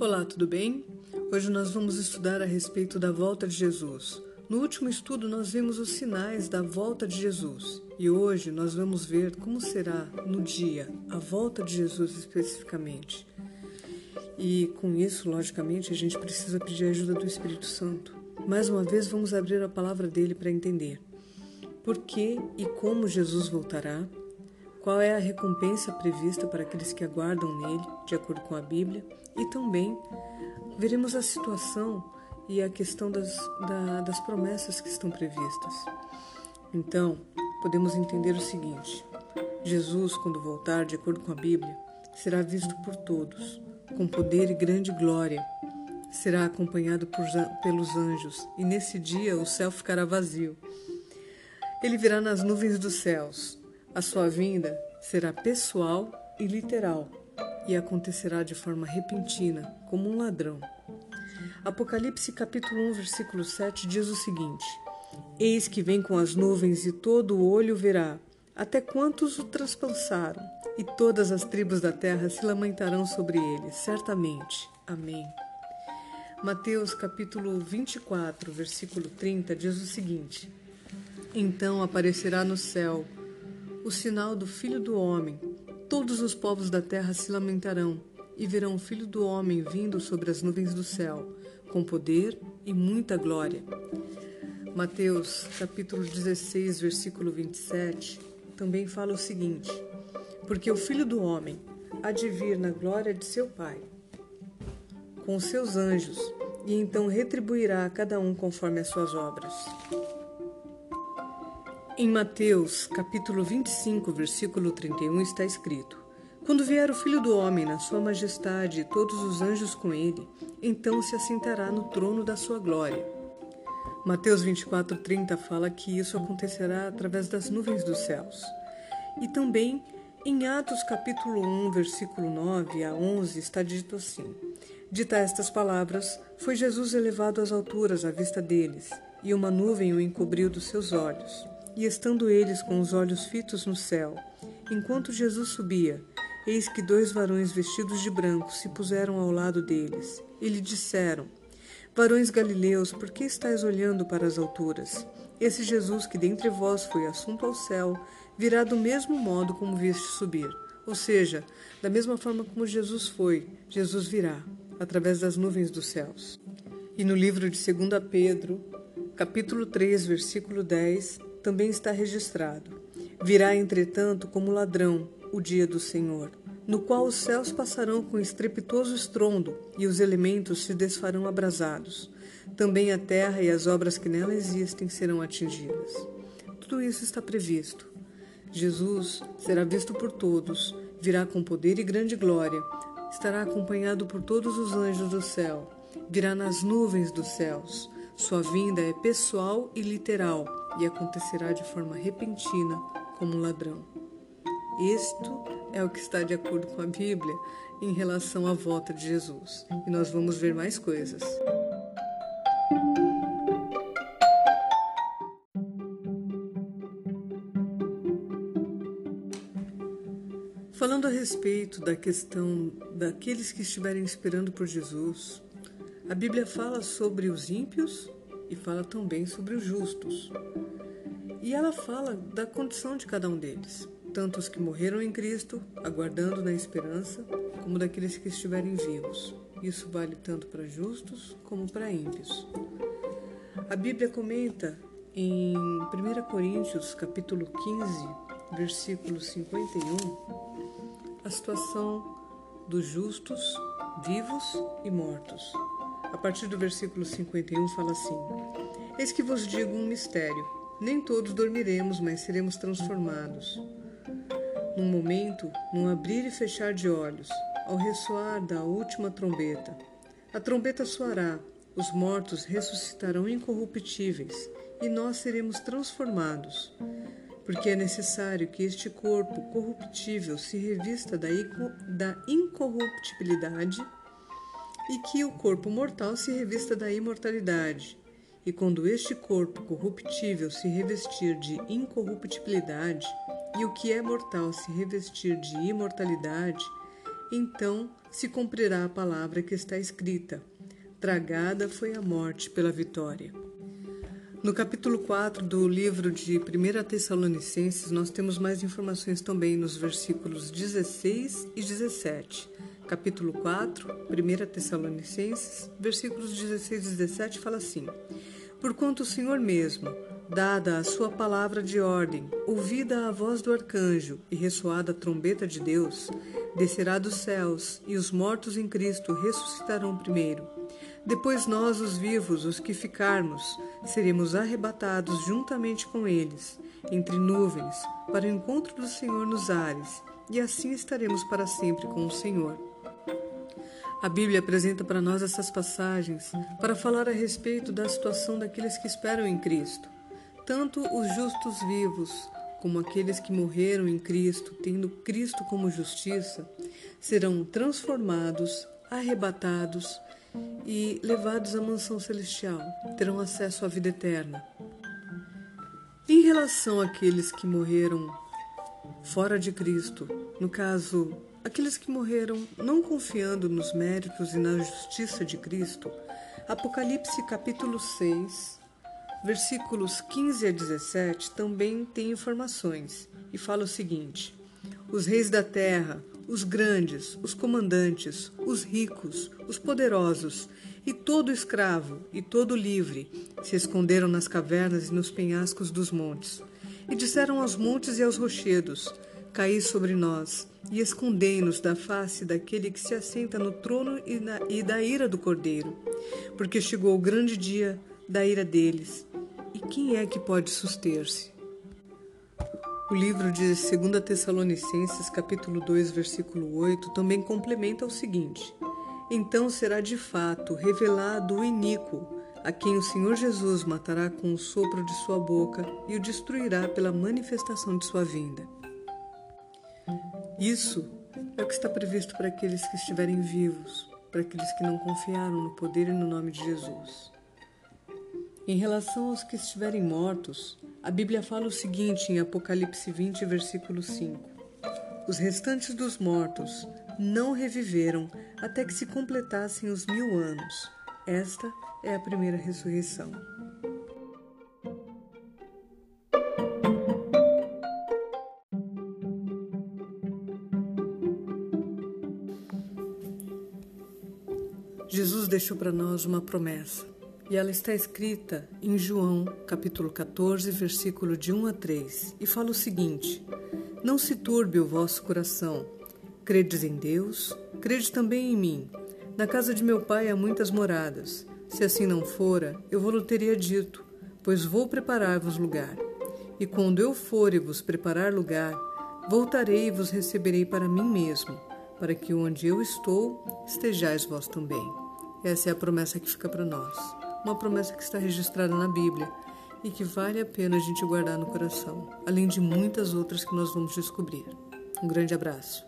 Olá, tudo bem? Hoje nós vamos estudar a respeito da volta de Jesus. No último estudo, nós vimos os sinais da volta de Jesus e hoje nós vamos ver como será no dia a volta de Jesus especificamente. E com isso, logicamente, a gente precisa pedir a ajuda do Espírito Santo. Mais uma vez, vamos abrir a palavra dele para entender por que e como Jesus voltará, qual é a recompensa prevista para aqueles que aguardam nele, de acordo com a Bíblia, e também veremos a situação e a questão das, da, das promessas que estão previstas. Então, podemos entender o seguinte: Jesus, quando voltar, de acordo com a Bíblia, será visto por todos, com poder e grande glória. Será acompanhado por, pelos anjos, e nesse dia o céu ficará vazio. Ele virá nas nuvens dos céus. A sua vinda será pessoal e literal e acontecerá de forma repentina, como um ladrão. Apocalipse capítulo 1, versículo 7 diz o seguinte: Eis que vem com as nuvens e todo o olho verá, até quantos o transpassaram, e todas as tribos da terra se lamentarão sobre ele, certamente. Amém. Mateus capítulo 24, versículo 30 diz o seguinte: Então aparecerá no céu o sinal do Filho do Homem, Todos os povos da terra se lamentarão e verão o Filho do Homem vindo sobre as nuvens do céu, com poder e muita glória. Mateus, capítulo 16, versículo 27, também fala o seguinte: Porque o Filho do Homem há de vir na glória de seu Pai, com seus anjos, e então retribuirá a cada um conforme as suas obras. Em Mateus, capítulo 25, versículo 31 está escrito: Quando vier o Filho do homem na sua majestade e todos os anjos com ele, então se assentará no trono da sua glória. Mateus 24:30 fala que isso acontecerá através das nuvens dos céus. E também em Atos capítulo 1, versículo 9 a 11 está dito assim: Dita estas palavras, foi Jesus elevado às alturas à vista deles, e uma nuvem o encobriu dos seus olhos. E estando eles com os olhos fitos no céu, enquanto Jesus subia, eis que dois varões vestidos de branco se puseram ao lado deles, e lhe disseram: Varões galileus, por que estáis olhando para as alturas? Esse Jesus que dentre vós foi assunto ao céu, virá do mesmo modo como viste subir. Ou seja, da mesma forma como Jesus foi, Jesus virá, através das nuvens dos céus. E no livro de 2 Pedro, capítulo 3, versículo 10, também está registrado: Virá, entretanto, como ladrão o dia do Senhor, no qual os céus passarão com estrepitoso estrondo e os elementos se desfarão abrasados. Também a terra e as obras que nela existem serão atingidas. Tudo isso está previsto. Jesus será visto por todos, virá com poder e grande glória, estará acompanhado por todos os anjos do céu, virá nas nuvens dos céus. Sua vinda é pessoal e literal e acontecerá de forma repentina, como um ladrão. Isto é o que está de acordo com a Bíblia em relação à volta de Jesus. E nós vamos ver mais coisas. Falando a respeito da questão daqueles que estiverem esperando por Jesus, a Bíblia fala sobre os ímpios e fala também sobre os justos. E ela fala da condição de cada um deles, tanto os que morreram em Cristo, aguardando na esperança, como daqueles que estiverem vivos. Isso vale tanto para justos como para ímpios. A Bíblia comenta em 1 Coríntios, capítulo 15, versículo 51, a situação dos justos, vivos e mortos. A partir do versículo 51 fala assim: Eis que vos digo um mistério: nem todos dormiremos, mas seremos transformados. Num momento, num abrir e fechar de olhos, ao ressoar da última trombeta. A trombeta soará, os mortos ressuscitarão incorruptíveis e nós seremos transformados. Porque é necessário que este corpo corruptível se revista da, incorruptibilidade e que o corpo mortal se revista da imortalidade. E quando este corpo corruptível se revestir de incorruptibilidade, e o que é mortal se revestir de imortalidade, então se cumprirá a palavra que está escrita: Tragada foi a morte pela vitória. No capítulo 4 do livro de 1 Tessalonicenses, nós temos mais informações também nos versículos 16 e 17. Capítulo 4, 1 Tessalonicenses, versículos 16 e 17 fala assim: Porquanto o Senhor mesmo, dada a sua palavra de ordem, ouvida a voz do arcanjo e ressoada a trombeta de Deus, descerá dos céus, e os mortos em Cristo ressuscitarão primeiro. Depois nós, os vivos, os que ficarmos, seremos arrebatados juntamente com eles, entre nuvens, para o encontro do Senhor nos ares, e assim estaremos para sempre com o Senhor. A Bíblia apresenta para nós essas passagens para falar a respeito da situação daqueles que esperam em Cristo. Tanto os justos vivos como aqueles que morreram em Cristo, tendo Cristo como justiça, serão transformados, arrebatados e levados à mansão celestial, terão acesso à vida eterna. Em relação àqueles que morreram fora de Cristo, no caso, aqueles que morreram não confiando nos méritos e na justiça de Cristo, Apocalipse capítulo 6, versículos 15 a 17 também tem informações e fala o seguinte: Os reis da terra, os grandes, os comandantes, os ricos, os poderosos, e todo escravo e todo livre se esconderam nas cavernas e nos penhascos dos montes. E disseram aos montes e aos rochedos: Caí sobre nós, e escondei-nos da face daquele que se assenta no trono e, na, e da ira do cordeiro. Porque chegou o grande dia da ira deles, e quem é que pode suster-se? O livro de 2 Tessalonicenses, capítulo 2, versículo 8, também complementa o seguinte: Então será de fato revelado o iníquo, a quem o Senhor Jesus matará com o sopro de sua boca e o destruirá pela manifestação de sua vinda. Isso é o que está previsto para aqueles que estiverem vivos, para aqueles que não confiaram no poder e no nome de Jesus. Em relação aos que estiverem mortos, a Bíblia fala o seguinte em Apocalipse 20, versículo 5: Os restantes dos mortos não reviveram até que se completassem os mil anos. Esta é a primeira ressurreição. Jesus deixou para nós uma promessa. E ela está escrita em João, capítulo 14, versículo de 1 a 3, e fala o seguinte: Não se turbe o vosso coração. Credes em Deus, crede também em mim. Na casa de meu pai há muitas moradas. Se assim não fora, eu vou-lhe teria dito, pois vou preparar-vos lugar. E quando eu for e vos preparar lugar, voltarei e vos receberei para mim mesmo, para que onde eu estou, estejais vós também. Essa é a promessa que fica para nós uma promessa que está registrada na Bíblia e que vale a pena a gente guardar no coração, além de muitas outras que nós vamos descobrir. Um grande abraço.